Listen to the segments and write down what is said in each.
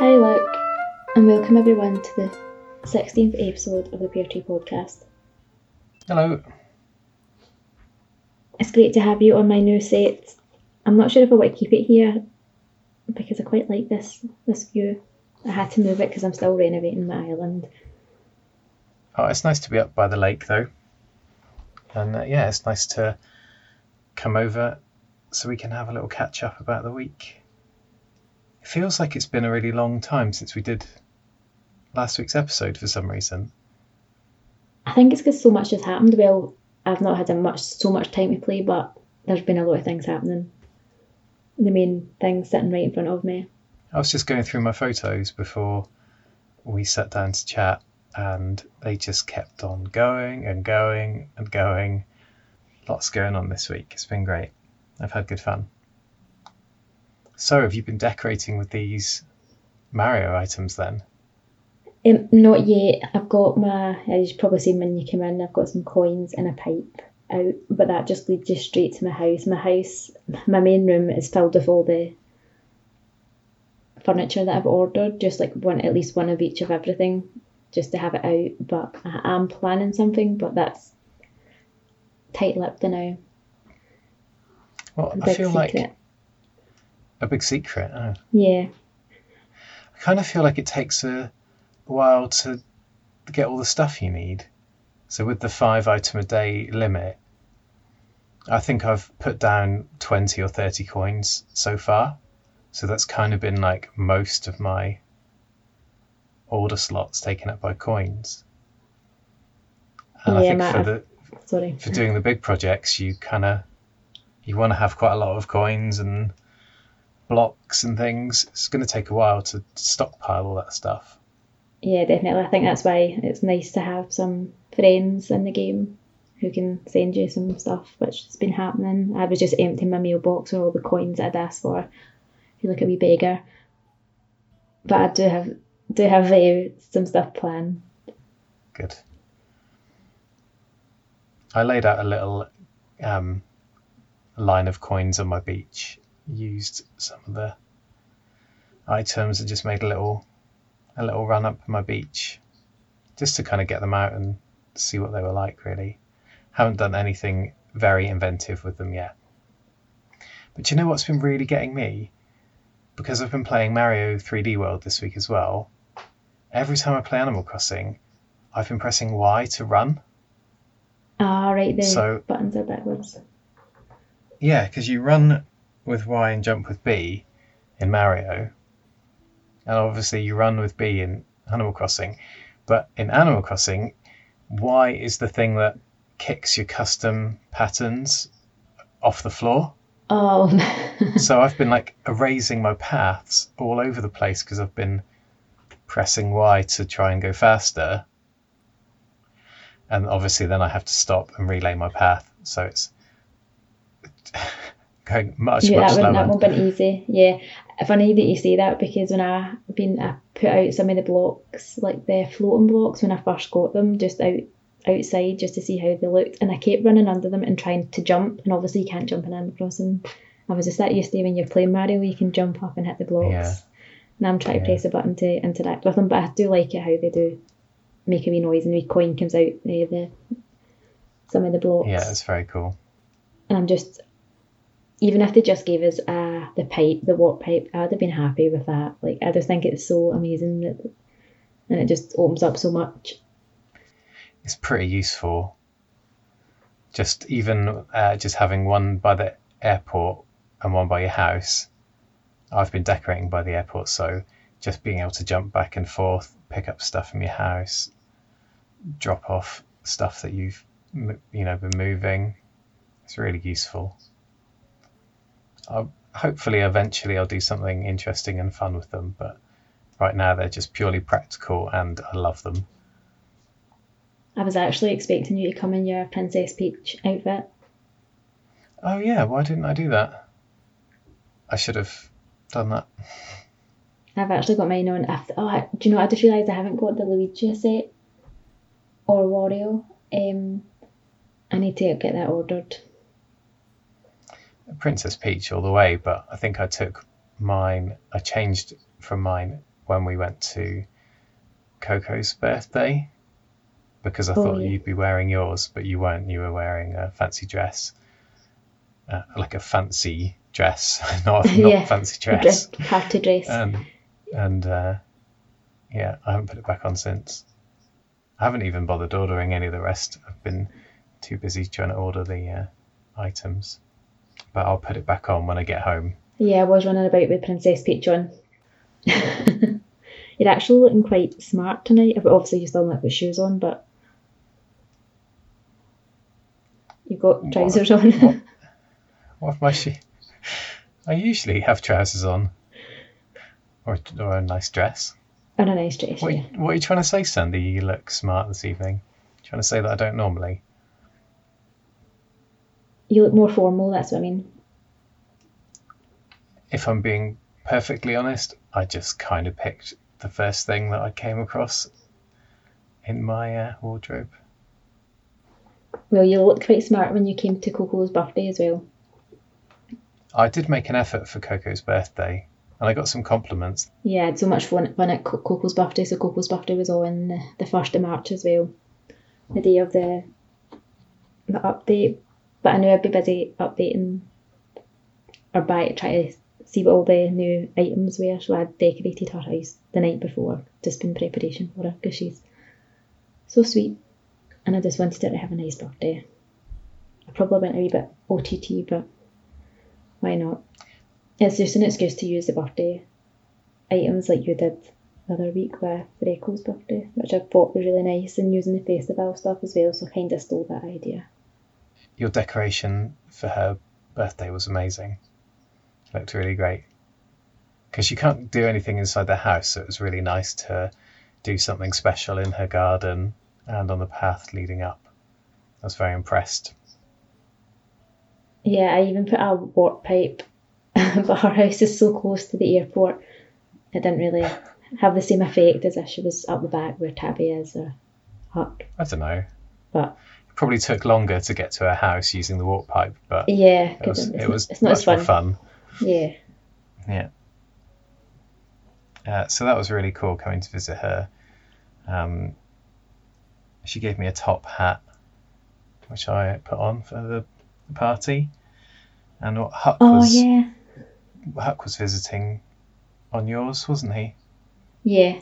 Hi, Luke, and welcome everyone to the 16th episode of the Pear Tree Podcast. Hello. It's great to have you on my new set. I'm not sure if I want to keep it here because I quite like this this view. I had to move it because I'm still renovating my island. Oh, it's nice to be up by the lake though, and uh, yeah, it's nice to come over so we can have a little catch up about the week. Feels like it's been a really long time since we did last week's episode for some reason. I think it's because so much has happened. Well, I've not had a much so much time to play, but there's been a lot of things happening. The main thing sitting right in front of me. I was just going through my photos before we sat down to chat, and they just kept on going and going and going. Lots going on this week. It's been great. I've had good fun. So, have you been decorating with these Mario items then? Um, not yet. I've got my, as you probably seen when you came in, I've got some coins and a pipe out, but that just leads you straight to my house. My house, my main room is filled with all the furniture that I've ordered, just like one, at least one of each of everything, just to have it out. But I am planning something, but that's tight-lipped now. Well, I feel like secret. A big secret. Oh. Yeah, I kind of feel like it takes a while to get all the stuff you need. So with the five item a day limit, I think I've put down 20 or 30 coins so far. So that's kind of been like most of my order slots taken up by coins. And I Yeah, think Matt, for the sorry. for doing the big projects, you kind of you want to have quite a lot of coins and blocks and things. It's going to take a while to stockpile all that stuff. Yeah, definitely. I think that's why it's nice to have some friends in the game who can send you some stuff, which has been happening. I was just emptying my mailbox with all the coins I'd asked for. You look a wee beggar. But I do have do have uh, some stuff planned. Good. I laid out a little um, line of coins on my beach. Used some of the items and just made a little a little run up my beach, just to kind of get them out and see what they were like. Really, haven't done anything very inventive with them yet. But you know what's been really getting me? Because I've been playing Mario 3D World this week as well. Every time I play Animal Crossing, I've been pressing Y to run. Ah, right, the So- buttons are backwards. Yeah, because you run with Y and jump with B in Mario, and obviously you run with B in Animal Crossing. But in Animal Crossing, Y is the thing that kicks your custom patterns off the floor. Oh, so I've been like erasing my paths all over the place because I've been pressing Y to try and go faster. And obviously, then I have to stop and relay my path. So it's much, yeah, that that slower. won't been easy. Yeah, funny that you say that because when I been I put out some of the blocks, like the floating blocks, when I first got them, just out outside just to see how they looked, and I kept running under them and trying to jump, and obviously you can't jump in Animal Crossing. I was just that used to when you're playing Mario, you can jump up and hit the blocks. Yeah. And I'm trying to press a button to interact with them, but I do like it how they do make a wee noise and a wee coin comes out of the some of the blocks Yeah, it's very cool. and I'm just even if they just gave us uh the pipe, the warp pipe, I'd have been happy with that. Like I just think it's so amazing that and it just opens up so much. It's pretty useful. Just even uh, just having one by the airport and one by your house. I've been decorating by the airport, so just being able to jump back and forth, pick up stuff from your house, drop off stuff that you've you know been moving. It's really useful. I'll, hopefully, eventually, I'll do something interesting and fun with them, but right now they're just purely practical, and I love them. I was actually expecting you to come in your Princess Peach outfit. Oh yeah, why didn't I do that? I should have done that. I've actually got mine on. After, oh, I, do you know? I just realised I haven't got the Luigi set or Wario. Um, I need to get that ordered. Princess Peach all the way, but I think I took mine. I changed from mine when we went to Coco's birthday because I Oh, thought yeah. you'd be wearing yours, but you weren't. You were wearing a fancy dress, uh, like a fancy dress, not not Yeah, fancy Dress, dress. party dress. And and uh, yeah, I haven't put it back on since. I haven't even bothered ordering any of the rest. I've been too busy trying to order the uh, items, but I'll put it back on when I get home. Yeah, I was running about with Princess Peach on. You're actually looking quite smart tonight. Obviously, you still not got shoes on, but you've got trousers on. What? What my shoe? I usually have trousers on, or or a nice dress. and a nice dress, What, yeah. what are you trying to say, Sandi? You look smart this evening. Trying to say that I don't normally. You look more formal, that's what I mean. If I'm being perfectly honest, I just kind of picked the first thing that I came across in my uh, wardrobe. Well, you looked quite smart when you came to Coco's birthday as well. I did make an effort for Coco's birthday, and I got some compliments. Yeah, I had so much fun, fun at Coco's birthday. So Coco's birthday was on the, 1st of March as well, the day of the the update. But I knew I'd be busy updating or by trying to see what all the new items were. So I decorated her house the night before, just in preparation for her because she's so sweet. And I just wanted her to have a nice birthday. I probably went a wee bit OTT, but why not? It's just an excuse to use the birthday items like you did the other week with Reiko's birthday, which I thought was really nice, and using the festival stuff as well, so I kind of stole that idea. Your decoration for her birthday was amazing. It looked really great. Because you can't do anything inside the house, so it was really nice to do something special in her garden and on the path leading up. I was very impressed. Yeah, I even put a warp pipe, but her house is so close to the airport, it didn't really have the same effect as if she was up the back where Tabby is or Huck. I don't know. But probably took longer to get to her house using the warp pipe, but yeah, it was, it's, it was it's not as fun. fun. Yeah, Yeah. Uh, so that was really cool coming to visit her. Um, she gave me a top hat, which I put on for the, the party. And what Huck Oh was yeah, Huck was visiting on yours, wasn't he? yeah.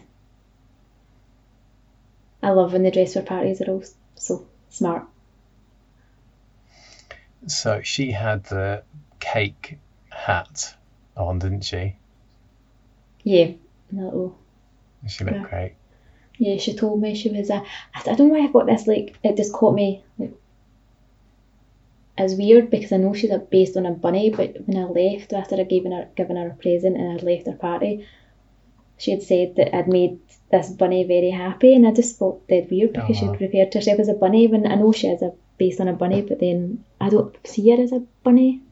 I love when the dress for parties are all so smart. So she had the cake hat on, didn't she? Yeah, little She looked Yeah. great. Yeah, she told me she was a. I don't know why I got this. Like, it just caught me like as weird because I know she's a, based on a bunny. But when I left after I given her given her a present and I left her party, she had said that I'd made this bunny very happy, and I just thought dead weird because Aw. she'd uh-huh. referred to herself as a bunny when I know she is a based on a bunny, but then I don't see her as a bunny.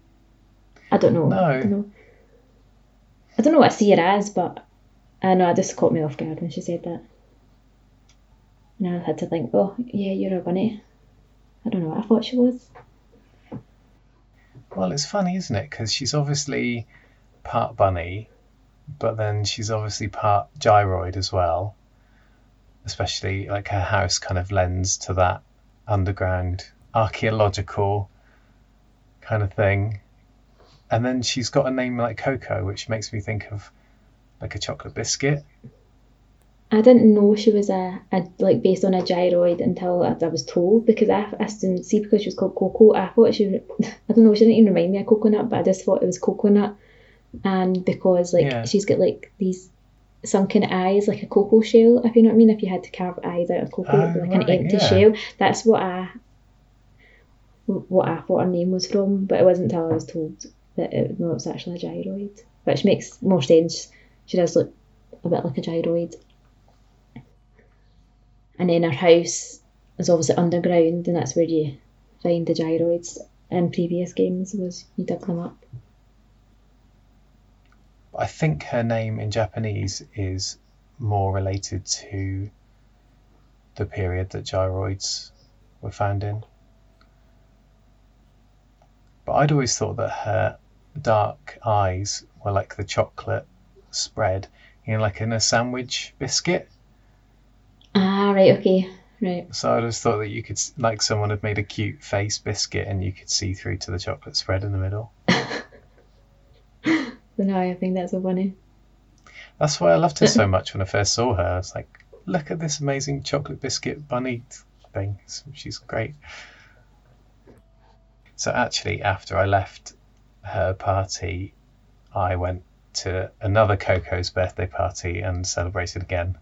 I don't know. No. I don't know. I don't know what I see her as, but I know I just caught me off guard when she said that. And I had to think, oh, yeah, you're a bunny. I don't know what I thought she was. Well, it's funny, isn't it? Because she's obviously part bunny, but then she's obviously part gyroid as well. Especially like her house kind of lends to that underground archaeological kind of thing. And then she's got a name like Coco, which makes me think of like a chocolate biscuit. I didn't know she was a, a like based on a gyroid until I, I was told because I, I didn't see because she was called Coco. I thought she, I don't know, she didn't even remind me of coconut, but I just thought it was coconut, and because like Yeah. she's got like these sunken eyes like a cocoa shell. If you know what I mean, if you had to carve eyes out of cocoa, Oh, like an empty yeah. shell. That's what I, what I thought her name was from, but it wasn't until I was told that it, no, it was actually a gyroid, which makes more sense. She does look a bit like a gyroid. And then our house is obviously underground, and that's where you find the gyroids. In previous games, was you dug them up. I think her name in Japanese is more related to the period that gyroids were found in. But I'd always thought that her dark eyes were like the chocolate spread you know, like in a sandwich biscuit. Ah, right, okay, right. So I just thought that you could, like, someone had made a cute face biscuit and you could see through to the chocolate spread in the middle. So now I think that's so funny. That's why I loved her so much when I first saw her. I was like, look at this amazing chocolate biscuit bunny thing. She's great. So actually, after I left her party, I went to another Coco's birthday party and celebrated again.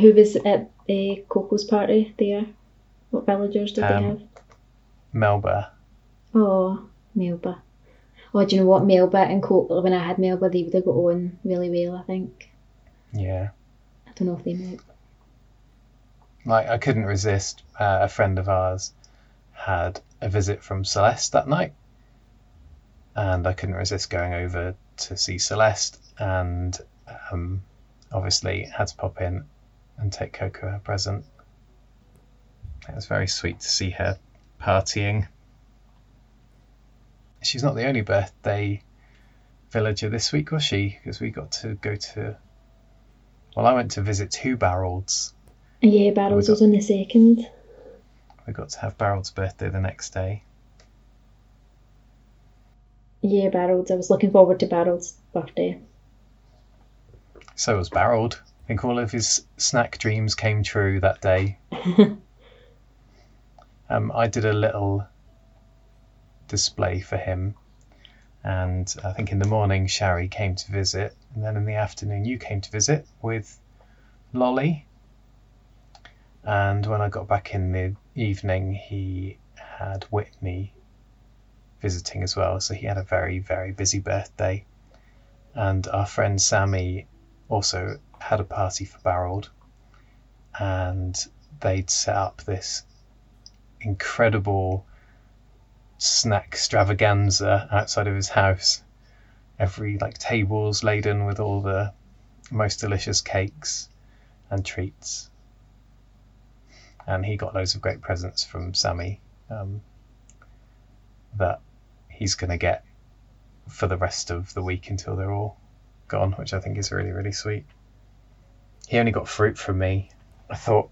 Who was at the Coco's party there? What villagers did Um, they have? Melba. Oh, Melba. Oh, do you know what? Melba and Coco, when I had Melba, they would have got on really well, I think. Yeah. I don't know if they met. Like, I couldn't resist. Uh, a friend of ours had a visit from Celeste that night. And I couldn't resist going over to see Celeste. And um, obviously had to pop in and take Coco her present. It was very sweet to see her partying. She's not the only birthday villager this week, was she? Because we got to go to. Well, I went to visit two Barolds. Yeah, Barold's got- was on the second. We got to have Barold's birthday the next day. Yeah, Barold's. I was looking forward to Barold's birthday. So was Barold. I think all of his snack dreams came true that day. um, I did a little display for him, and I think in the morning Shari came to visit, and then in the afternoon you came to visit with Lolly. And when I got back in the evening, he had Whitney visiting as well, so he had a very, very busy birthday. And our friend Sammy also had a party for Barold. and they'd set up this incredible snack extravaganza outside of his house. Every like tables laden with all the most delicious cakes and treats. And he got loads of great presents from Sammy um, that he's going to get for the rest of the week until they're all gone, which I think is really, really sweet. He only got fruit from me. I thought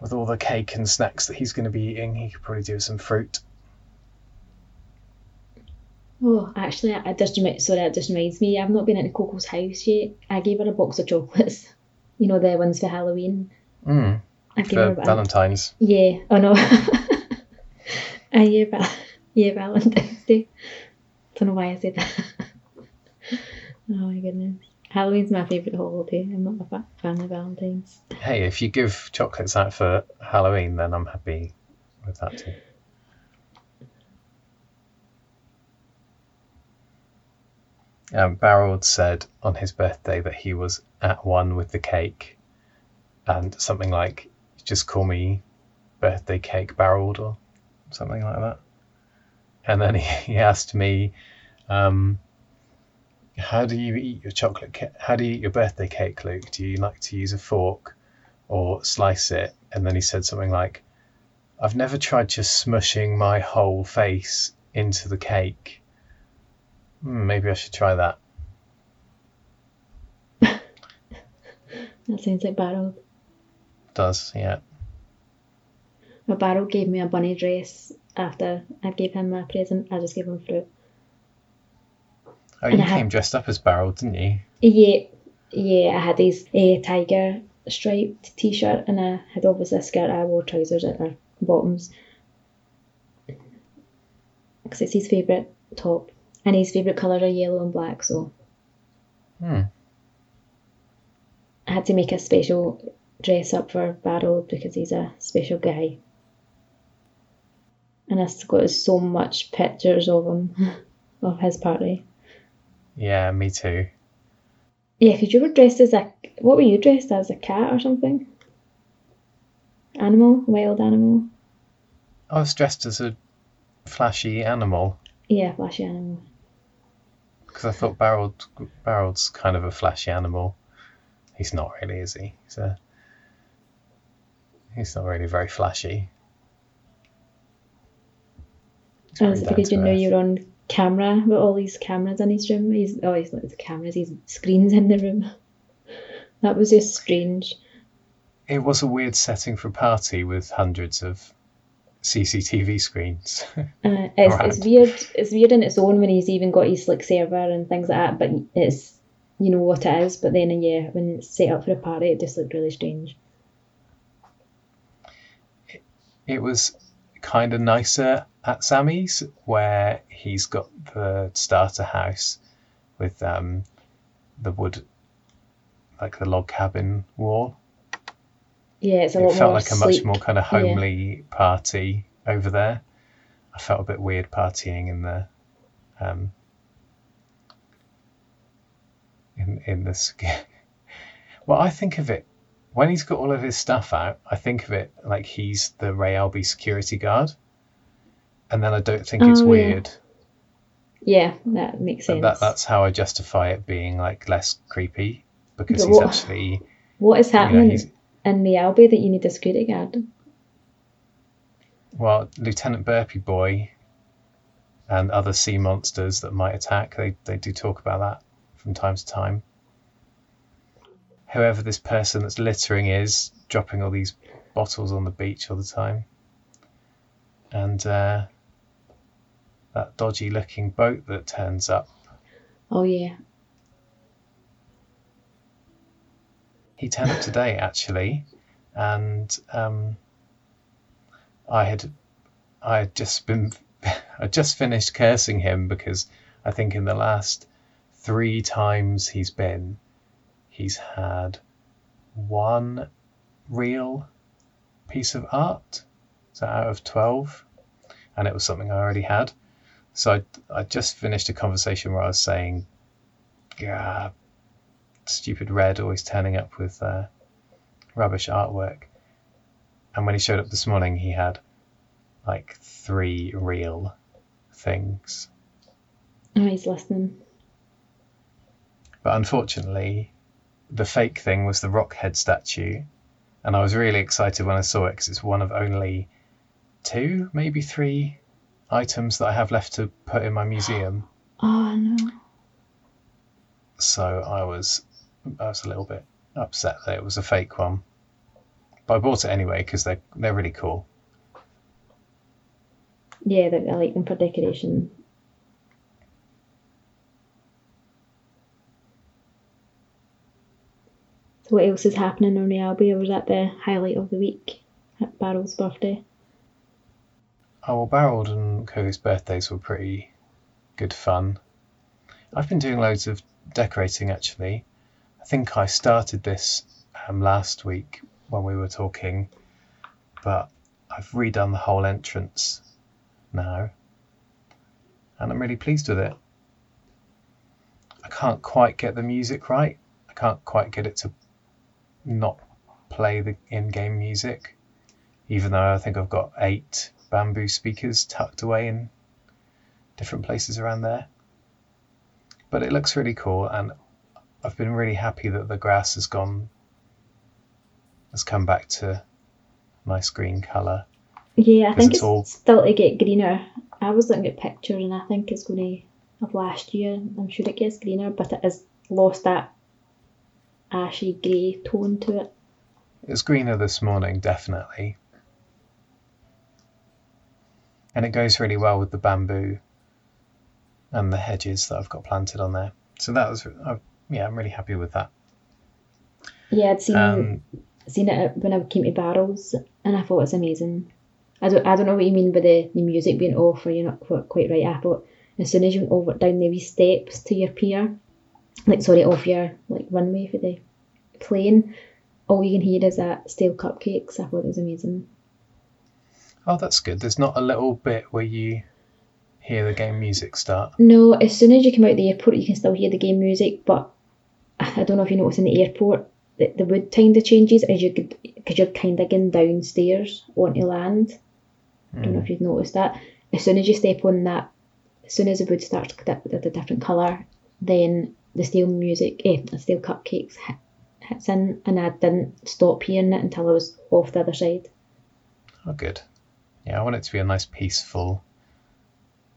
with all the cake and snacks that he's going to be eating, he could probably do with some fruit. Oh, actually, I just sorry, that just reminds me. I've not been into Coco's house yet. I gave her a box of chocolates. You know the ones for Halloween. Mm, I gave her for a- Valentine's. Yeah. Oh no. I yeah, val- yeah, Valentine's Day. Don't know why I said that. oh my goodness. Halloween's my favourite holiday. I'm not a fa- fan of Valentine's. Hey, if you give chocolates out for Halloween, then I'm happy with that too. Um, Barold said on his birthday that he was at one with the cake, and something like, "Just call me birthday cake Barold" or something like that. And then he, he asked me, um, "How do you eat your chocolate? How do you eat your birthday cake, Luke? Do you like to use a fork or slice it?" And then he said something like, "I've never tried just smushing my whole face into the cake." Maybe I should try that. That sounds like Barold. Does yeah. But Barold gave me a bunny dress after I gave him my present. I just gave him fruit. Oh, And you had- came dressed up as Barold, didn't you? Yeah, yeah. I had these uh, tiger striped t-shirt, and I had obviously a skirt. I wore trousers at the bottoms because it's his favourite top, and his favourite colours are yellow and black. So Hmm. I had to make a special dress up for Barold because he's a special guy. And I still got so much pictures of him, of his party. Yeah, me too. Yeah, because you were dressed as a. What were you dressed as? A cat or something? Animal? Wild animal? I was dressed as a flashy animal Yeah, flashy animal. Because I thought Barold Barold's kind of a flashy animal. He's not really, is he? He's a, he's not really very flashy. He's Oh, very is because you know earth. you're on camera with all these cameras in his room. He's oh he's not cameras, he's screens in the room. That was just strange. It was a weird setting for a party with hundreds of CCTV screens. Uh, it's, it's weird. It's weird in its own when he's even got his like server and things like that. But it's you know what it is. But then yeah, when it's set up for a party, it just looked really strange. It, it was kind of nicer at Sammy's, where he's got the starter house with um, the wood, like the log cabin wall. Yeah, it's a it lot felt like a much more kind of homely party over there. I felt a bit weird partying in the um, in in the well, I think of it when he's got all of his stuff out. I think of it like he's the Ray Alby security guard, and then I don't think it's Oh, weird. Yeah, that makes sense. That that's how I justify it being like less creepy because But he's what- actually what is you know in the Albay that you need a security guard? well Lieutenant Burpee Boy and other sea monsters that might attack. They they do talk about that from time to time. Whoever this person that's littering is, dropping all these bottles on the beach all the time, and uh, that dodgy looking boat that turns up. Oh yeah. He turned up today actually, and um, I had I had just been I just finished cursing him because I think in the last three times he's been, he's had one real piece of art, so out of twelve, and it was something I already had. So I I just finished a conversation where I was saying, "Yeah, stupid Redd always turning up with uh, rubbish artwork. And when he showed up this morning, he had like three real things. Oh, he's listening. But unfortunately, the fake thing was the Rockhead statue. And I was really excited when I saw it because it's one of only two, maybe three items that I have left to put in my museum. Oh no. So I was, I was a little bit upset that it was a fake one. But I bought it anyway because they're they're really cool. Yeah, I like them for decoration. So what else is happening on the Albay? Was that the highlight of the week at Barold's birthday? Oh well, Barold and Cody's birthdays were pretty good fun. I've been doing loads of decorating actually. I think I started this um, last week when we were talking, but I've redone the whole entrance now, and I'm really pleased with it. I can't quite get the music right. I can't quite get it to not play the in-game music, even though I think I've got eight bamboo speakers tucked away in different places around there. But it looks really cool, and I've been really happy that the grass has gone, has come back to nice green colour. Yeah, I think it's it's all- still to get greener. I was looking at pictures and I think it's going to of last year. I'm sure it gets greener, but it has lost that ashy grey tone to it. It's greener this morning, definitely. And it goes really well with the bamboo and the hedges that I've got planted on there. So that was, uh, yeah, I'm really happy with that. Yeah, I'd seen Um, seen it when I came to Barold's, and I thought it was amazing. I don't, I don't know what you mean by the, the music being off, or you're not quite, quite right. I thought as soon as you went over down the wee steps to your pier, like sorry, off your like runway for the plane, all you can hear is that stale cupcakes. I thought it was amazing. oh, that's good. There's not a little bit where you hear the game music start. No, as soon as you come out the airport, you can still hear the game music, but I don't know if you notice in the airport that the wood kind of changes as you because you're kind of going downstairs onto land. I don't know if you've noticed that. As soon as you step on that, as soon as the wood starts with a different colour, then the steel music, eh, the steel cupcakes hit, hits in, and I didn't stop hearing it until I was off the other side. Oh, good. Yeah, I want it to be a nice, peaceful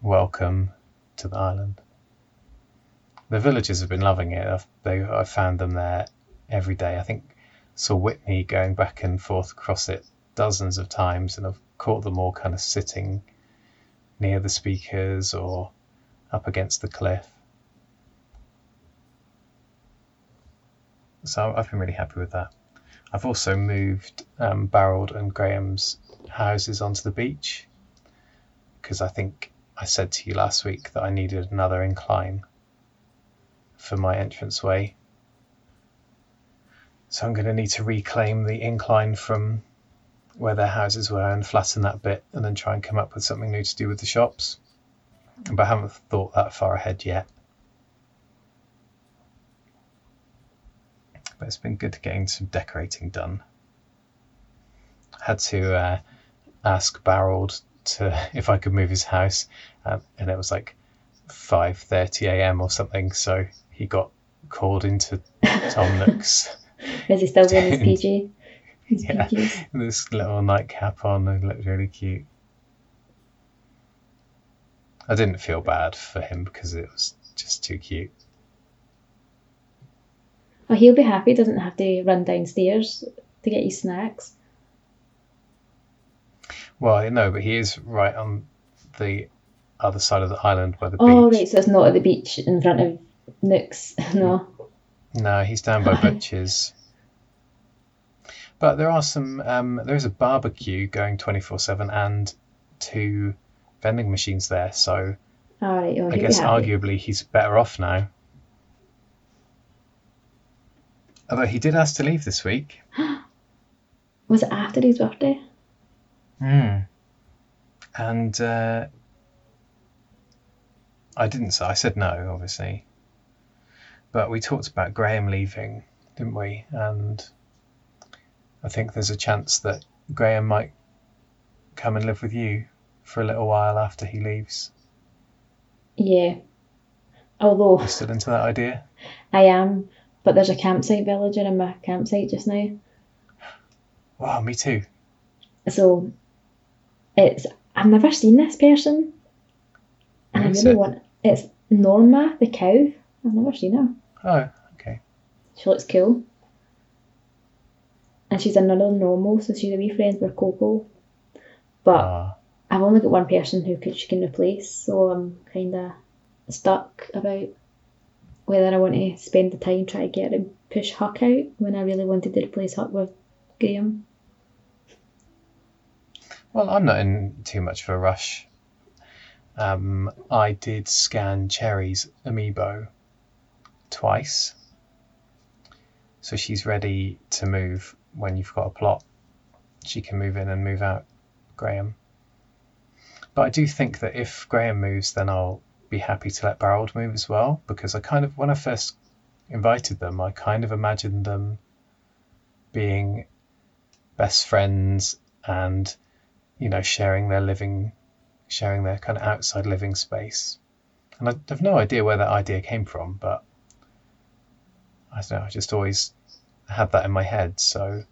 welcome to the island. The villagers have been loving it. I've, they, I found them there every day. I think saw Whitney going back and forth across it dozens of times, and I've caught them all kind of sitting near the speakers or up against the cliff. So I've been really happy with that. I've also moved um, Barold and Graham's houses onto the beach because I think I said to you last week that I needed another incline for my entranceway. So I'm going to need to reclaim the incline from where their houses were and flatten that bit and then try and come up with something new to do with the shops. But I haven't thought that far ahead yet. But it's been good getting some decorating done. Had to uh, ask Barold to if I could move his house, um, and it was like 5:30 a.m. or something. So he got called into Tom Nook's. Is he still wearing his PG? His Yeah. This little nightcap on and looked really cute. I didn't feel bad for him because it was just too cute. Oh, he'll be happy. He doesn't have to run downstairs to get his snacks. Well, no, but he is right on the other side of the island by the Oh, beach. right. So it's not at the beach in front of Nook's. No. No, he's down by Butcher's. But there are some. Um, there is a barbecue going twenty four seven and two vending machines there. So right. Oh, I guess arguably he's better off now. Although he did ask to leave this week. Was it after his birthday? Hmm. And uh, I didn't say. I said no, obviously. But we talked about Graham leaving, didn't we? And I think there's a chance that Graham might come and live with you for a little while after he leaves. Yeah. Although You're still into that idea? I am, but there's a campsite villager in my campsite just now. Wow, me too. So it's I've never seen this person. And I really it? want it's Norma the cow. I've never seen her. Oh, okay. She looks cool. And she's another normal, so she's a wee friend with Coco. But Ah, I've only got one person who could, she can replace, so I'm kind of stuck about whether I want to spend the time trying to get her to push Huck out when I really wanted to replace Huck with Graham. Well, I'm not in too much of a rush. Um, I did scan Cherry's amiibo twice, so she's ready to move when you've got a plot. She can move in and move out Graham. But I do think that if Graham moves, then I'll be happy to let Barold move as well, because I kind of, when I first invited them, I kind of imagined them being best friends and you know, sharing their living, sharing their kind of outside living space. And I have no idea where that idea came from, but I don't know, I just always had that in my head. So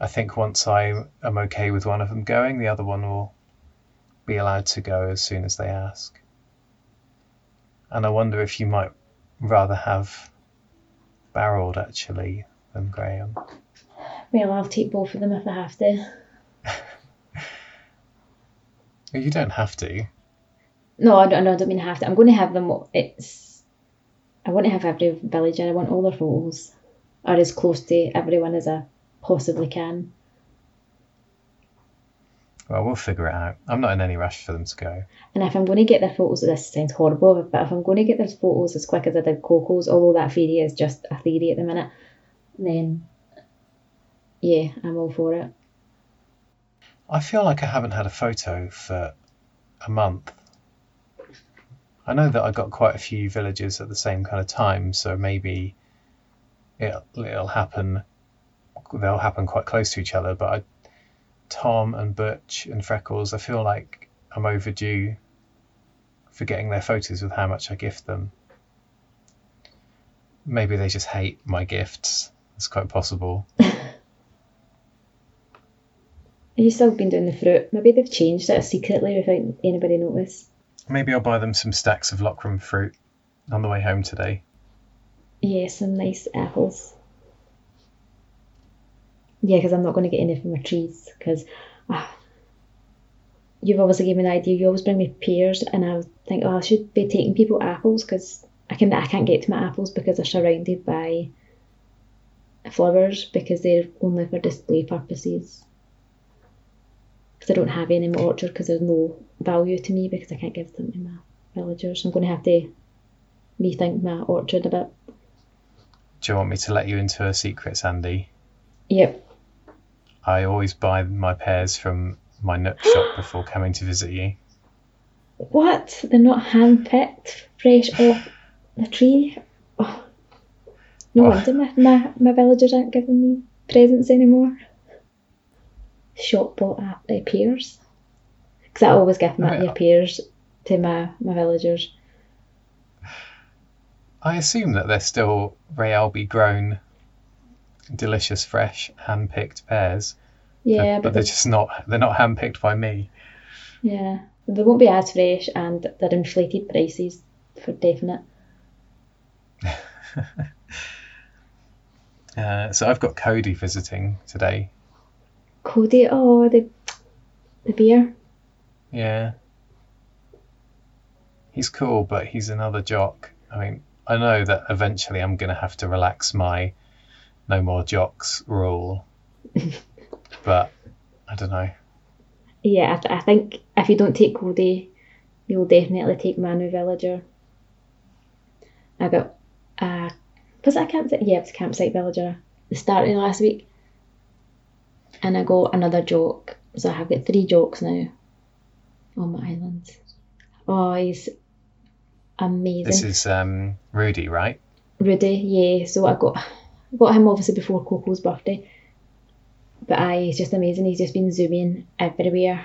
I think once I am okay with one of them going, the other one will be allowed to go as soon as they ask. And I wonder if you might rather have Barold actually than Graham. Well, I'll take both of them if I have to. You don't have to. No, I don't, no, I don't mean have to. I'm going to have them. It's. I want to have every villager. I want all their photos, or as close to everyone as I possibly can. Well, we'll figure it out. I'm not in any rush for them to go. And if I'm going to get their photos, this sounds horrible, but if I'm going to get their photos as quick as I did Coco's, although that theory is just a theory at the minute, then yeah, I'm all for it. I feel like I haven't had a photo for a month. I know that I got quite a few villages at the same kind of time, so maybe it'll, it'll happen. They'll happen quite close to each other. But I, Tom and Butch and Freckles, I feel like I'm overdue for getting their photos with how much I gift them. Maybe they just hate my gifts. It's quite possible. Have you still been doing the fruit? Maybe they've changed it secretly without anybody notice. Maybe I'll buy them some stacks of Lockram fruit on the way home today. Yeah, some nice apples. Yeah, because I'm not going to get any from my trees because ah, you've obviously given me an idea. You always bring me pears, and I think, oh, I should be taking people apples because I can I can't get to my apples because they're surrounded by flowers because they're only for display purposes. Because I don't have any in my orchard because there's no value to me because I can't give them to my villagers. I'm going to have to rethink my orchard a bit. Do you want me to let you into a secret, Sandi? Yep. I always buy my pears from my nook shop before coming to visit you. What? They're not hand picked, fresh off the tree? Oh. No Oh. wonder my, my, my villagers aren't giving me presents anymore. Shop bought uh, uh, pears. Because I always give my, Right. my pears to my, my villagers. I assume that they're still Rayalby grown, delicious, fresh, hand picked pears. Yeah, but, but, they're just not. They're not hand picked by me. yeah, they won't be as fresh and they're inflated prices for definite. Uh, so I've got Cody visiting today. Cody, oh, the, the beer. Yeah. He's cool, but he's another jock. I mean, I know that eventually I'm going to have to relax my no more jocks rule. but I don't know. Yeah, I, th- I think if you don't take Cody, you'll definitely take Manu Villager. I got, uh, was that a campsite? Yeah, it was a campsite villager. The start of last week. And I got another joke. So I have got three jokes now on my island. Oh, he's amazing. This is um, Rudy, right? Rudy, yeah. So I got got him obviously before Coco's birthday. But I he's just amazing. He's just been zooming everywhere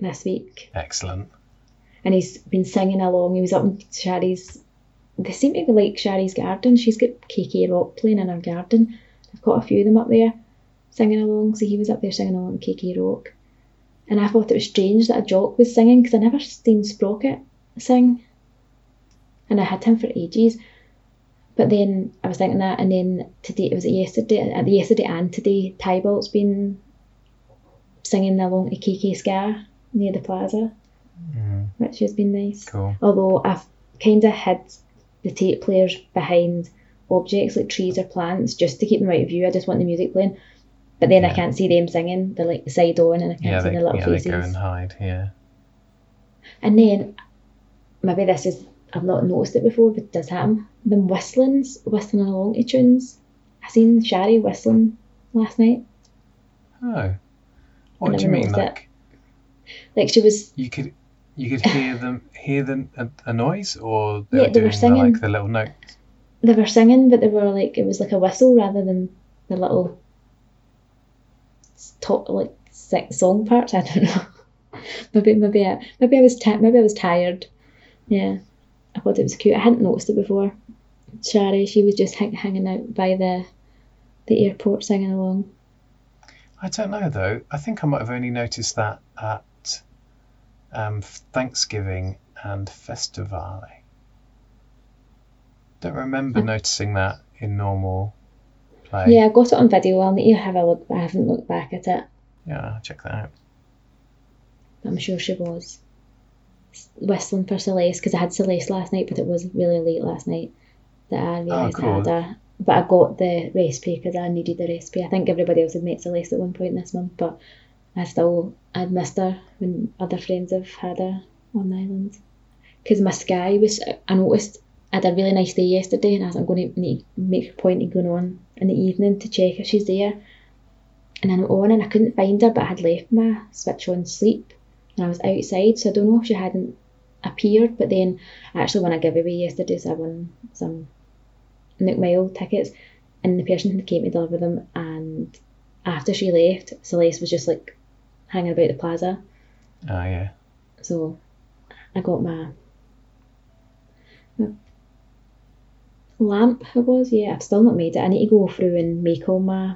this week. Excellent. And he's been singing along. He was up in Shari's they seem to like Shari's garden. She's got KK Rock playing in her garden. I've got a few of them up there singing along. So he was up there singing along to KK Rock. And I thought it was strange that a jock was singing because I never seen Sprocket sing. And I had him for ages. But then I was thinking that, and then today, it was yesterday? At yesterday and today, Tybalt's been singing along to KK Ska near the plaza, Mm, which has been nice. cool. Although I've kind of hid the tape players behind objects like trees or plants just to keep them out of view. I just want the music playing. But then I can't see them singing. They're like side on, and I can't Yeah, see they, their little yeah, they faces. go and hide. Yeah. And then maybe this is I've not noticed it before, but it does happen. Them whistlings, whistling along to tunes. I seen Shari whistling last night. Oh. What do you mean? it. Like Like she was you could you could hear them hear them a, a noise, or they Yeah, were they were doing the, singing. like the little notes. they were singing, but they were like it was like a whistle rather than the little top like six song parts. I don't know. maybe maybe I, maybe I was ti- maybe I was tired. Yeah, I thought it was cute. I hadn't noticed it before. Shari, she was just hang- hanging out by the the airport singing along. I don't know though. I think I might have only noticed that at um, Thanksgiving and Festivale. Don't remember Hmm. noticing that in normal play. Yeah, I got it on video. I'll need to have a look. I haven't looked back at it. Yeah, I'll check that out. I'm sure she was whistling for Celeste because I had Celeste last night, but it was really late last night that I oh, realised Oh, cool. I had her. But I got the recipe because I needed the recipe. I think everybody else had met Celeste at one point this month, but I still I'd missed her when other friends have had her on the island. Because my sky was, I noticed I had a really nice day yesterday, and I was I'm going to need, make a point of going on in the evening to check if she's there. And I'm on, and I couldn't find her, but I had left my switch on sleep and I was outside, so I don't know if she hadn't appeared. But then, actually, when I gave away yesterday, so I won some Nook Mile tickets, and the person who came to deliver them, and after she left, Celeste was just like hanging about the plaza. Oh yeah. So I got my lamp. It was yeah. I've still not made it. I need to go through and make all my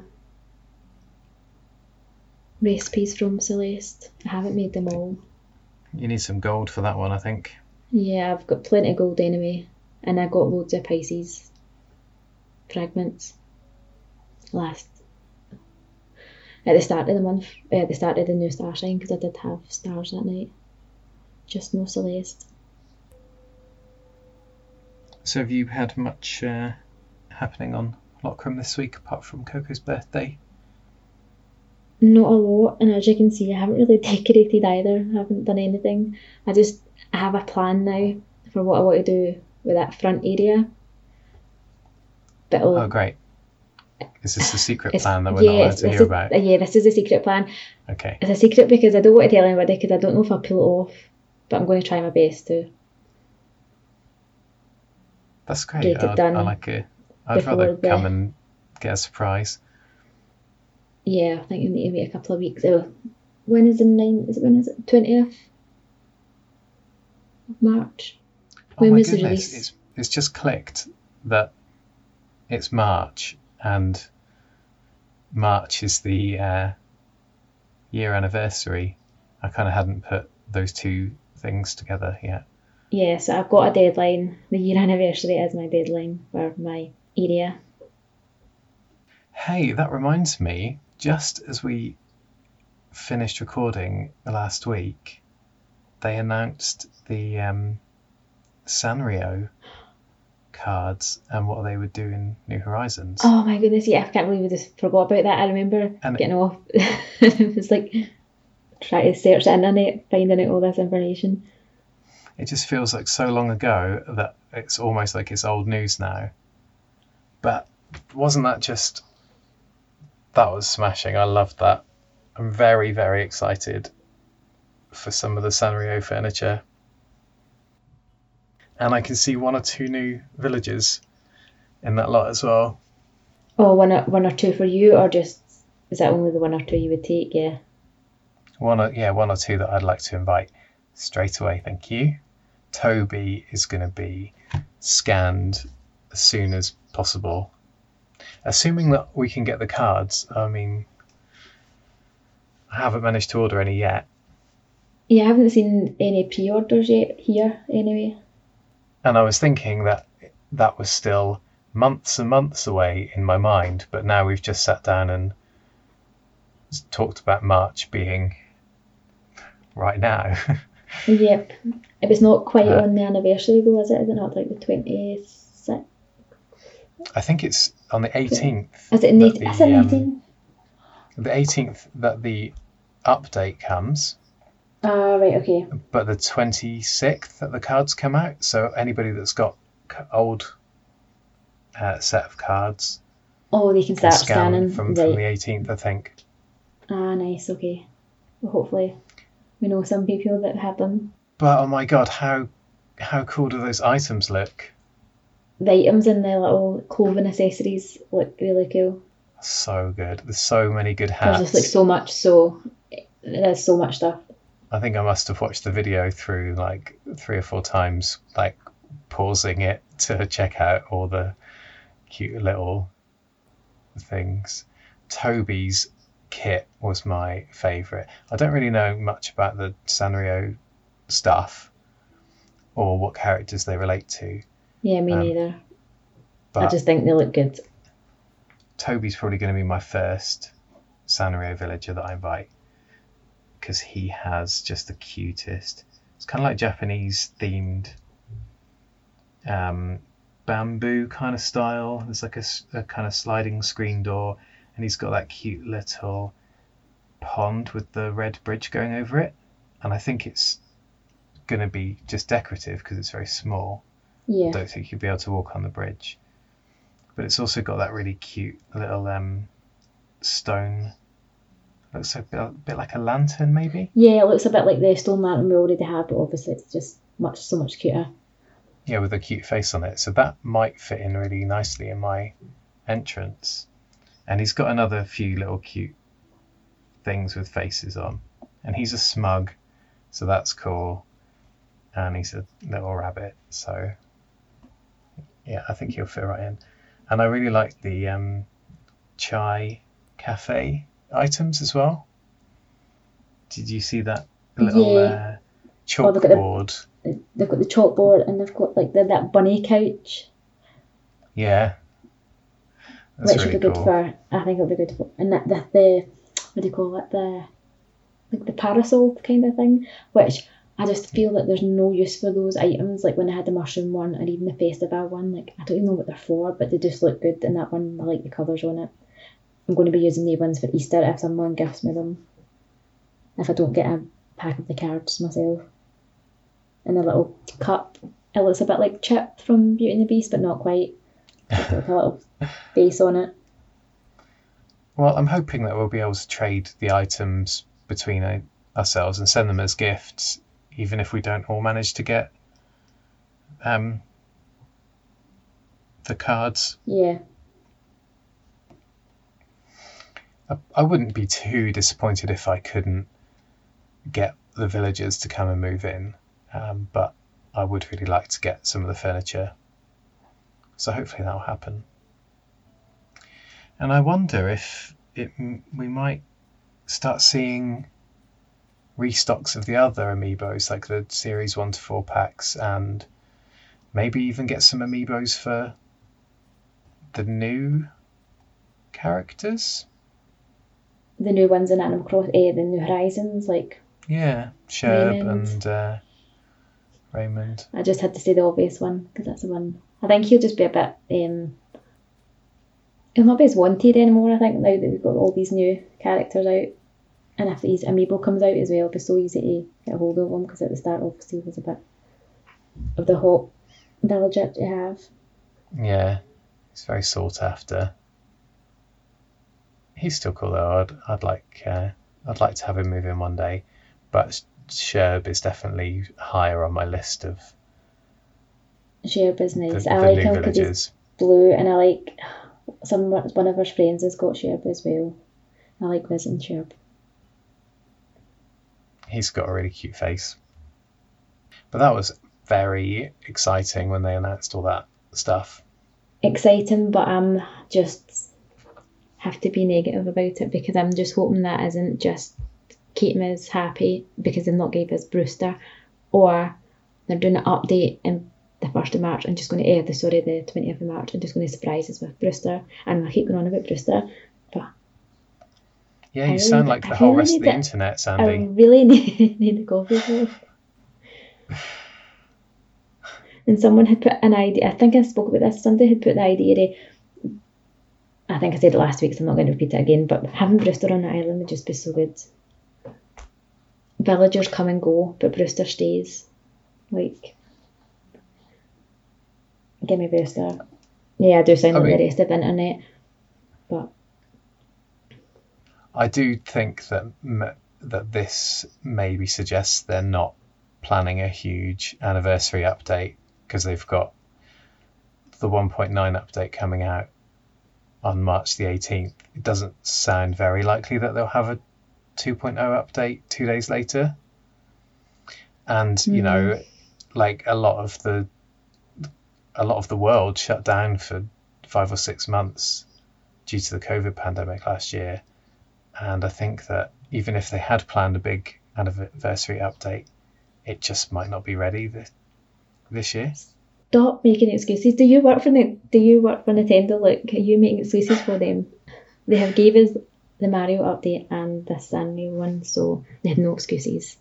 recipes from Celeste. I haven't made them all. You need some gold for that one, I think. Yeah, I've got plenty of gold anyway, and I got loads of Pisces fragments last at the start of the month, at the start of the new star sign, because I did have stars that night, just no Celeste. So have you had much uh, happening on Lockram this week apart from Coco's birthday? Not a lot, and as you can see, I haven't really decorated either. I haven't done anything. I just I have a plan now for what I want to do with that front area. But Oh, great. Is this the secret plan that we're yeah, not allowed to hear is- about? yeah, this is a secret plan. Okay. It's a secret because I don't want to tell anybody because I don't know if I'll pull it off. But I'm going to try my best to. That's great. Get it I'd, done I like it. I'd rather the- come and get a surprise. Yeah, I think you need to wait a couple of weeks. Oh, when is the nine? Is it when is it? Twentieth of March. Oh When my was the goodness, release? it's it's just clicked that it's March and March is the uh, year anniversary. I kind of hadn't put those two things together yet. Yeah, so I've got a deadline. The year anniversary is my deadline for my area. Hey, that reminds me, just as we finished recording last week, they announced the um, Sanrio cards and what they would do in New Horizons. Oh my goodness, yeah, I can't believe we just forgot about that. I remember And- getting off. it was like trying to search the internet, finding out all this information. It just feels like so long ago that it's almost like it's old news now. But wasn't that just. That was smashing. I loved that. I'm very, very excited for some of the Sanrio furniture. And I can see one or two new villages in that lot as well. Oh, one or, one or two for you, or just is that only the one or two you would take? Yeah. One or yeah, one or two that I'd like to invite straight away. Thank you. Toby is going to be scanned as soon as possible, assuming that we can get the cards. I mean, I haven't managed to order any yet, Yeah, I haven't seen any pre-orders yet here. Anyway. and I was thinking that that was still months and months away in my mind, but now we've just sat down and talked about March being right now. Yep. It was not quite Uh, on the anniversary though, is it? Is it not like the twenty sixth? I think it's on the 18th. Is it the, the, is it um, the 18th that the update comes, Ah, right, okay. but the 26th that the cards come out. So anybody that's got old uh, set of cards Oh, they can can start scan scanning. from, from the 18th, I think. Ah, nice, okay. Well, hopefully we know some people that have them. But oh my god, how how cool do those items look? The items and the little clothing accessories look really cool. So good. There's so many good hats. There's just like so much, so there's so much stuff. I think I must have watched the video through like three or four times, like pausing it to check out all the cute little things. Toby's kit was my favourite. I don't really know much about the Sanrio stuff or what characters they relate to, Yeah, me Um, neither. I just think they look good. Toby's probably going to be my first Sanrio villager that I invite because he has just the cutest. It's kind of like Japanese themed um, bamboo kind of style. There's like a kind of sliding screen door, and he's got that cute little pond with the red bridge going over it. And I think it's going to be just decorative because it's very small. Yeah. I don't think you'll be able to walk on the bridge. But it's also got that really cute little um, stone. Looks a bit, a bit like a lantern, maybe. Yeah, it looks a bit like the stone lantern we already had, but obviously it's just much so much cuter. Yeah, with a cute face on it. So that might fit in really nicely in my entrance. And he's got another few little cute things with faces on. And he's a smug, so that's cool. And he's a little rabbit, so yeah, I think he'll fit right in. And I really like the um, chai cafe items as well. Did you see that little Yeah. uh, Oh, chalkboard. They've got the chalkboard and they've got like the, that bunny couch, Yeah. That's which really would be good cool. for. I think it would be good for. And that the, the what do you call it? The like the parasol kind of thing, which I just feel that there's no use for those items. Like when I had the mushroom one or even the festival one, like I don't even know what they're for, but they just look good. And that one, I like the colours on it. I'm going to be using the ones for Easter if someone gifts me them. If I don't get a pack of the cards myself. And a little cup. It looks a bit like Chip from Beauty and the Beast, but not quite. It's like a little face on it. Well, I'm hoping that we'll be able to trade the items between uh, ourselves and send them as gifts, even if we don't all manage to get um, the cards. Yeah. I, I wouldn't be too disappointed if I couldn't get the villagers to come and move in, um, but I would really like to get some of the furniture. So hopefully that'll happen. And I wonder if it we might start seeing restocks of the other amiibos, like the series one to four packs, and maybe even get some amiibos for the new characters. The new ones in Animal Cross, eh, the New Horizons, like Yeah, Sherb Raymond. and uh, Raymond. I just had to say the obvious one because that's the one. I think he'll just be a bit. Um, he'll not be as wanted anymore. I think now that we've got all these new characters out, and if his amiibo comes out as well, it'll be so easy to get a hold of him because at the start, obviously, he was a bit of the hot villager to have. Yeah, he's very sought after. He's still cool though. I'd I'd like uh, I'd like to have him move in one day, but Sherb is definitely higher on my list of Share business. the, I the like him because he's blue, and I like some one of our friends has got Sherb as well. I like visiting Sherb. He's got a really cute face. But that was very exciting when they announced all that stuff. exciting, but I'm just have to be negative about it because I'm just hoping that isn't just keeping us happy because they've not gave us Brewster, or they're doing an update in the first of March I'm just going to air the sorry the twentieth of March I'm just going to surprise us with Brewster. And I keep going on about Brewster, but Yeah, I you really sound d- like I the whole really rest of the it. internet, I Sandi. really need, need a coffee. And someone had put an idea, I think I spoke about this, somebody had put the idea, to, I think I said it last week, so I'm not going to repeat it again, but having Brewster on the island would just be so good. Villagers come and go, but Brewster stays. Like, give me Brewster. Yeah, I do sound I like the rest of the internet, but I do think that that this maybe suggests they're not planning a huge anniversary update because they've got the 1.9 update coming out on March the 18th. It doesn't sound very likely that they'll have a 2.0 update two days later. And you know, mm. like a lot of the a lot of the world shut down for five or six months due to the COVID pandemic last year. And I think that even if they had planned a big anniversary update, it just might not be ready this, this year. stop making excuses. Do you work for the, Do you work for Nintendo? Like, are you making excuses for them? They have gave us the Mario update and the Sanrio one, so they had no excuses.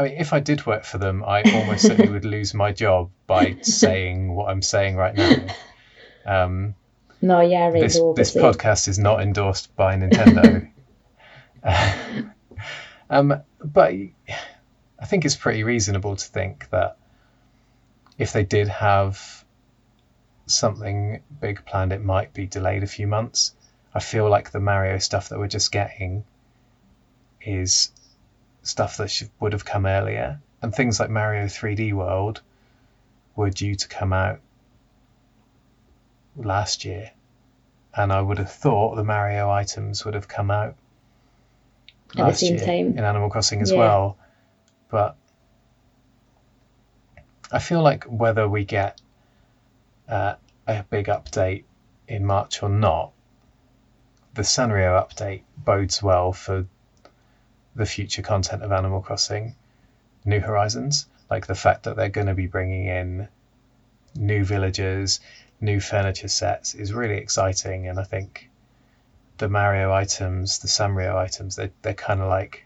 I mean, if I did work for them, I almost certainly would lose my job by saying what I'm saying right now. Um, No, yeah, right. this, this podcast is not endorsed by Nintendo. um, but I think it's pretty reasonable to think that if they did have something big planned, it might be delayed a few months. I feel like the Mario stuff that we're just getting is stuff that should, would have come earlier, and things like Mario 3D World were due to come out last year and I would have thought the Mario items would have come out At the last same year time. in Animal Crossing as Yeah. well. But I feel like whether we get uh, a big update in March or not, the Sanrio update bodes well for the future content of Animal Crossing New Horizons. Like the fact that they're going to be bringing in new villagers, new furniture sets is really exciting. And I think the Mario items, the Sanrio items, they're, they're kind of like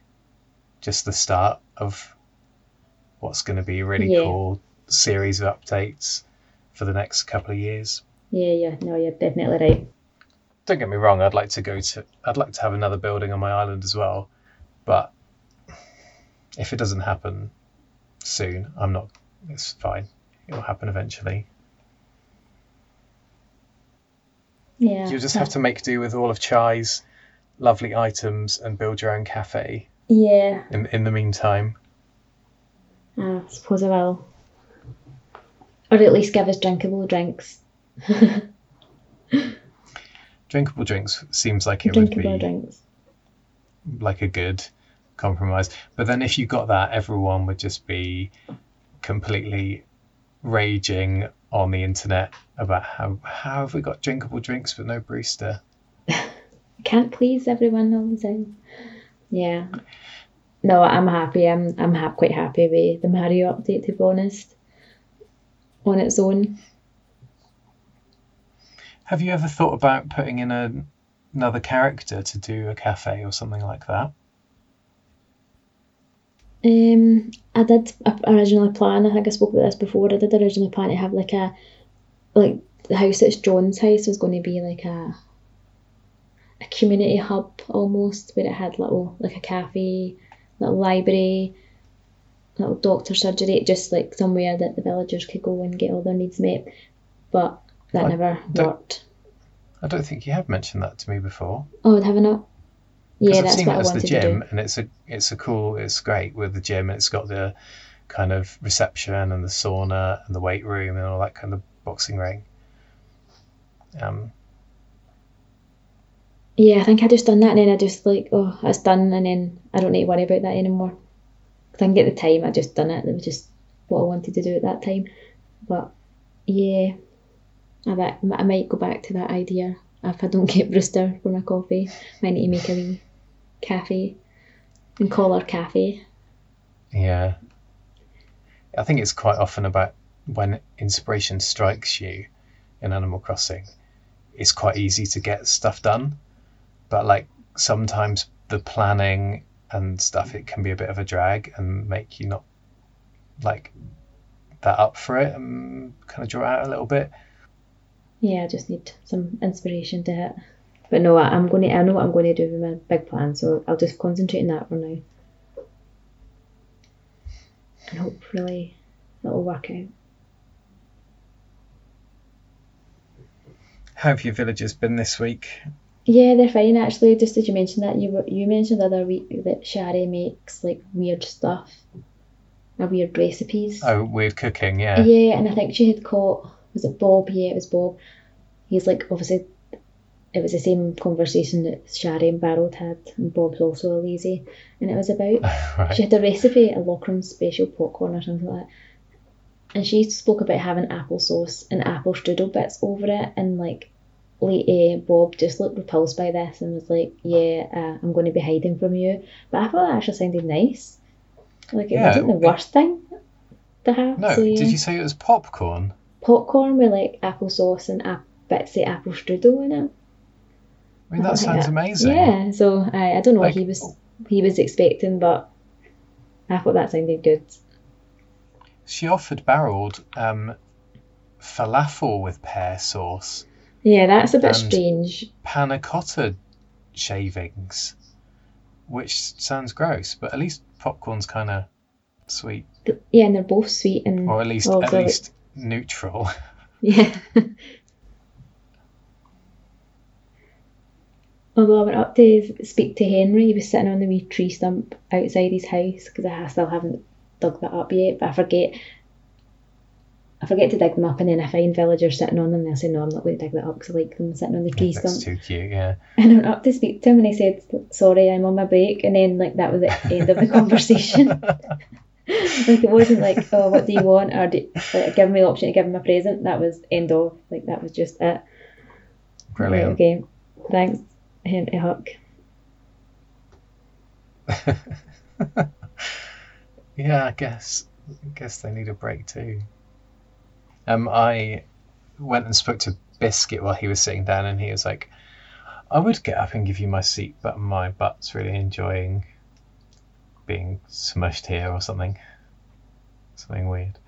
just the start of what's going to be a really Yeah. cool series of updates for the next couple of years. Yeah, yeah, no, you're definitely right. Don't get me wrong, I'd like to go to, I'd like to have another building on my island as well, but if it doesn't happen soon, I'm not, it's fine. It will happen eventually. Yeah. You just have to make do with all of Chai's lovely items and build your own cafe Yeah, in, in the meantime. Ah, I suppose I will. Or at least give us drinkable drinks. Drinkable drinks seems like it drinkable would be drinks. Like a good compromise. But then if you got that, everyone would just be completely raging on the internet about how how have we got drinkable drinks but no barista. Can't please everyone all the time. Yeah. No, I'm happy. I'm I'm ha- quite happy with the Mario update to be honest. On its own. Have you ever thought about putting in a, another character to do a cafe or something like that? Um, I did originally plan. I think I spoke about this before. I did originally plan to have like a, like the house that's John's house was going to be like a, a community hub almost, where it had little like a cafe, little library, little doctor surgery, just like somewhere that the villagers could go and get all their needs met. But that I never worked. I don't think you have mentioned that to me before. Oh, have I not? Yeah, I've that's seen what it I as the wanted to gym, do. and it's a it's a cool, it's great with the gym. and It's got the kind of reception and the sauna and the weight room and all that kind of boxing ring. Um, Yeah, I think I just done that and then I just like, oh, it's done and then I don't need to worry about that anymore. 'Cause I can get the time, I just done it. It was just what I wanted to do at that time. But yeah, I, bet, I might go back to that idea if I don't get Brewster for my coffee. Might need to make a wee cafe and call her cafe. yeah, I think it's quite often about when inspiration strikes you in Animal Crossing. It's quite easy to get stuff done, but like sometimes the planning and stuff it can be a bit of a drag and make you not like that up for it and kind of draw out a little bit. Yeah, I just need some inspiration to hit. But no, I- I'm going to, I know what I'm going to do with my big plan, so I'll just concentrate on that for now. And hopefully it'll work out. How have your villagers been this week? Yeah, they're fine actually. Just as you mentioned that, you were, you mentioned the other week that Shari makes like weird stuff, or weird recipes. Oh, weird cooking, yeah. Yeah, and I think she had caught was it Bob? Yeah, it was Bob. He's like obviously it was the same conversation that Shari and Barold had, and Bob's also a lazy, and it was about right. she had a recipe, a Lockram special popcorn or something like that. And she spoke about having applesauce and apple strudel bits over it, and like, late uh, Bob just looked repulsed by this and was like, "Yeah, uh, I'm going to be hiding from you." But I thought that actually sounded nice. Like it Yeah, wasn't the it- worst thing to have. No, so, yeah. did you say it was popcorn? Popcorn with like applesauce and ap- bits of apple strudel in it? I mean, that sounds amazing. Yeah, so I I don't know Like- what he was he was expecting, but I thought that sounded good. She offered Barold um, falafel with pear sauce, Yeah, that's a bit strange. panna cotta shavings, which sounds gross, but at least popcorn's kind of sweet, Yeah, and they're both sweet and or at least at least neutral. yeah. Although I went up to speak to Henry, he was sitting on the wee tree stump outside his house because I still haven't dug that up yet. But I forget, I forget to dig them up, and then I find villagers sitting on them. And I say, "No, I'm not going to dig that up because I like them sitting on the tree That's stump." too cute, yeah. And I went up to speak to him, and he said, "Sorry, I'm on my break." And then like that was the end of the conversation. Like it wasn't like, "Oh, what do you want?" or do, like, give me the option to give him a present. That was end of. Like that was just it. Brilliant. Right, okay. Thanks, Henry Huck. Yeah, I guess. I guess they need a break too. Um, I went and spoke to Biscuit while he was sitting down, and he was like, "I would get up and give you my seat, but my butt's really enjoying being smushed here or something, something weird."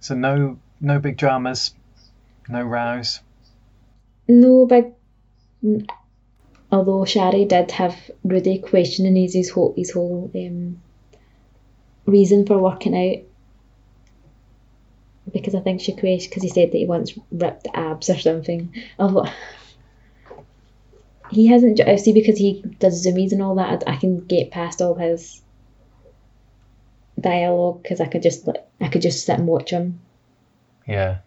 so no, no big dramas, no rows. No big. Although Shari did have Rudy questioning his, his whole his whole um, reason for working out because I think she questioned because he said that he once ripped abs or something. Although he hasn't. I oh, see because he does zoomies and all that. I, I can get past all his dialogue because I could just like I could just sit and watch him. Yeah.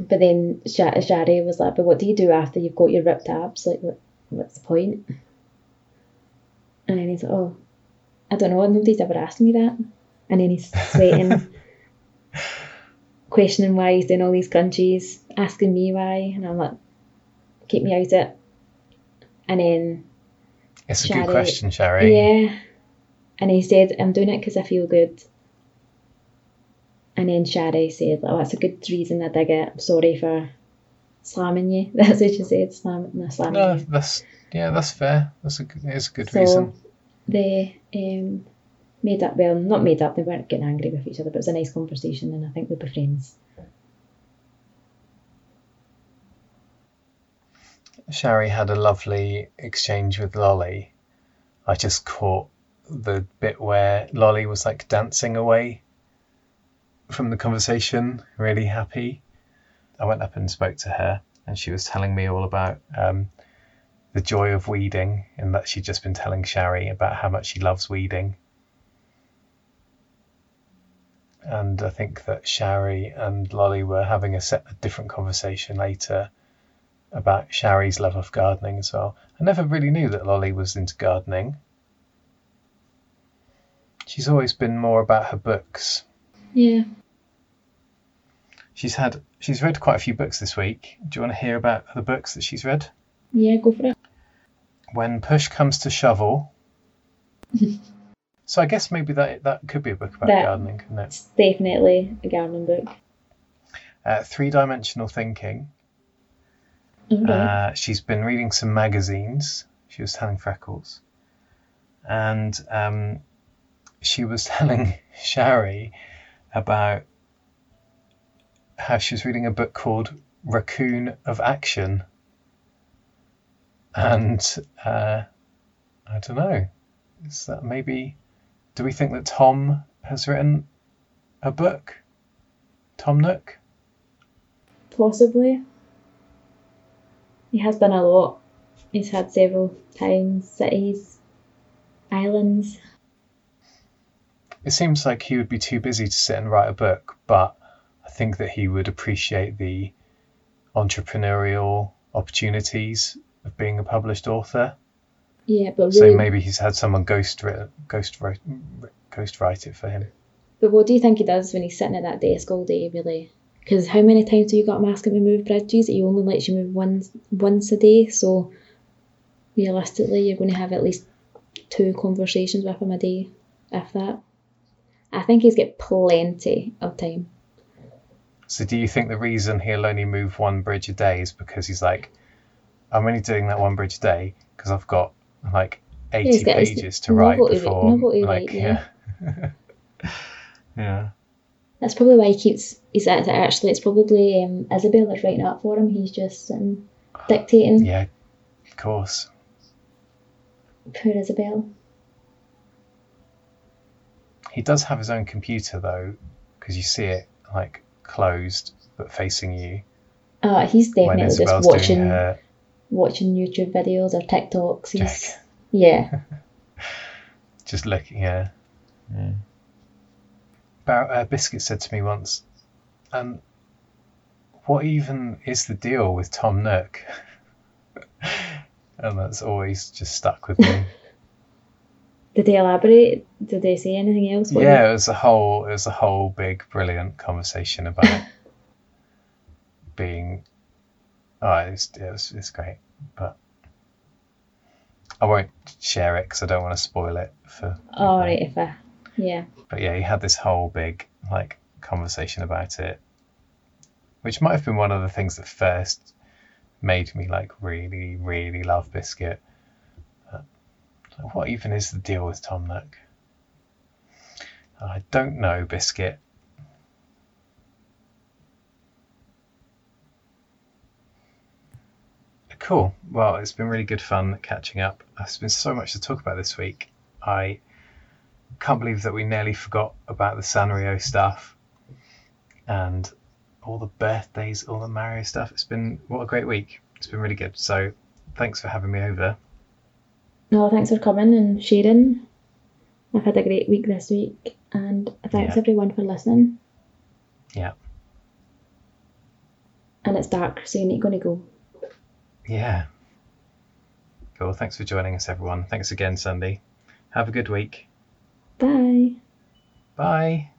But then Sha- Shari was like, "But what do you do after you've got your ripped abs? Like, what, what's the point?" And then he's like, "Oh, I don't know. Nobody's ever asked me that." And then he's sweating, questioning why he's doing all these crunchies, asking me why, and I'm like, "Keep me out of it." And then It's a good question, Shari. yeah, and he said, "I'm doing it because I feel good." And then Shari said, "Oh, that's a good reason. I dig it. I'm sorry for slamming you." That's what she said. Slam, no, slamming No, you. that's yeah, that's fair. That's a it's a good So reason. they um, made up. Well, not made up. They weren't getting angry with each other, but it was a nice conversation, and I think they'll be friends. Shari had a lovely exchange with Lolly. I just caught the bit where Lolly was like dancing away from the conversation, really happy. I went up and spoke to her, and she was telling me all about um, the joy of weeding, and that she'd just been telling Shari about how much she loves weeding. And I think that Shari and Lolly were having a, set, a different conversation later about Shari's love of gardening as well. I never really knew that Lolly was into gardening. She's always been more about her books. Yeah. She's had she's read quite a few books this week. Do you want to hear about the books that she's read? Yeah, go for it. When push comes to shovel. so I guess maybe that that could be a book about That- gardening, couldn't it? It's definitely a gardening book. Uh, Three dimensional thinking. Okay. Uh, she's been reading some magazines. She was telling Freckles, and um, she was telling Shari about how she was reading a book called Raccoon of Action, and uh, I don't know. Is that maybe? Do we think that Tom has written a book? Tom Nook. Possibly. He has done a lot. He's had several towns, cities, islands. It seems like he would be too busy to sit and write a book, but I think that he would appreciate the entrepreneurial opportunities of being a published author. Yeah, but So maybe he's had someone ghost write, ghost write, ghost write it for him. but what do you think he does when he's sitting at that desk all day, really? Because how many times do you got him asking to move bridges? He only lets you move once once a day, so realistically, you're going to have at least two conversations with him a day, if that. I think he's got plenty of time. So do you think the reason he'll only move one bridge a day is because he's like, I'm only doing that one bridge a day because I've got like 80 he's his pages to write to before. to like, yeah. yeah. That's probably why he keeps. He's act- actually. It's probably um, Isabelle that's writing up for him. He's just sitting dictating. Yeah, of course. Poor Isabelle. He does have his own computer though, because you see it like closed but facing you Uh, he's definitely just watching her watching YouTube videos or TikToks. He's check. yeah. Just looking, yeah. yeah. Bar- uh, Biscuit said to me once, um, what even is the deal with Tom Nook? and that's always just stuck with me. Did they elaborate? Did they say anything else? What yeah, it was a whole it was a whole big brilliant conversation about being oh it's it was it's great. But I won't share it because I don't want to spoil it for. All people. right, if I, yeah, But yeah, he had this whole big like conversation about it, which might have been one of the things that first made me like really, really love Biscuit. Like, what even is the deal with Tom Nook? I don't know, Biscuit. Cool. Well, it's been really good fun catching up. There's been so much to talk about this week. I can't believe that we nearly forgot about the Sanrio stuff and all the birthdays, all the Mario stuff. It's been what a great week. It's been really good. So thanks for having me over. no, thanks for coming and sharing. I've had a great week this week, and thanks Yeah. everyone for listening. Yeah. And it's dark, so you need going to go. Yeah. Cool. Thanks for joining us, everyone. Thanks again, Sandi. Have a good week. Bye. Bye.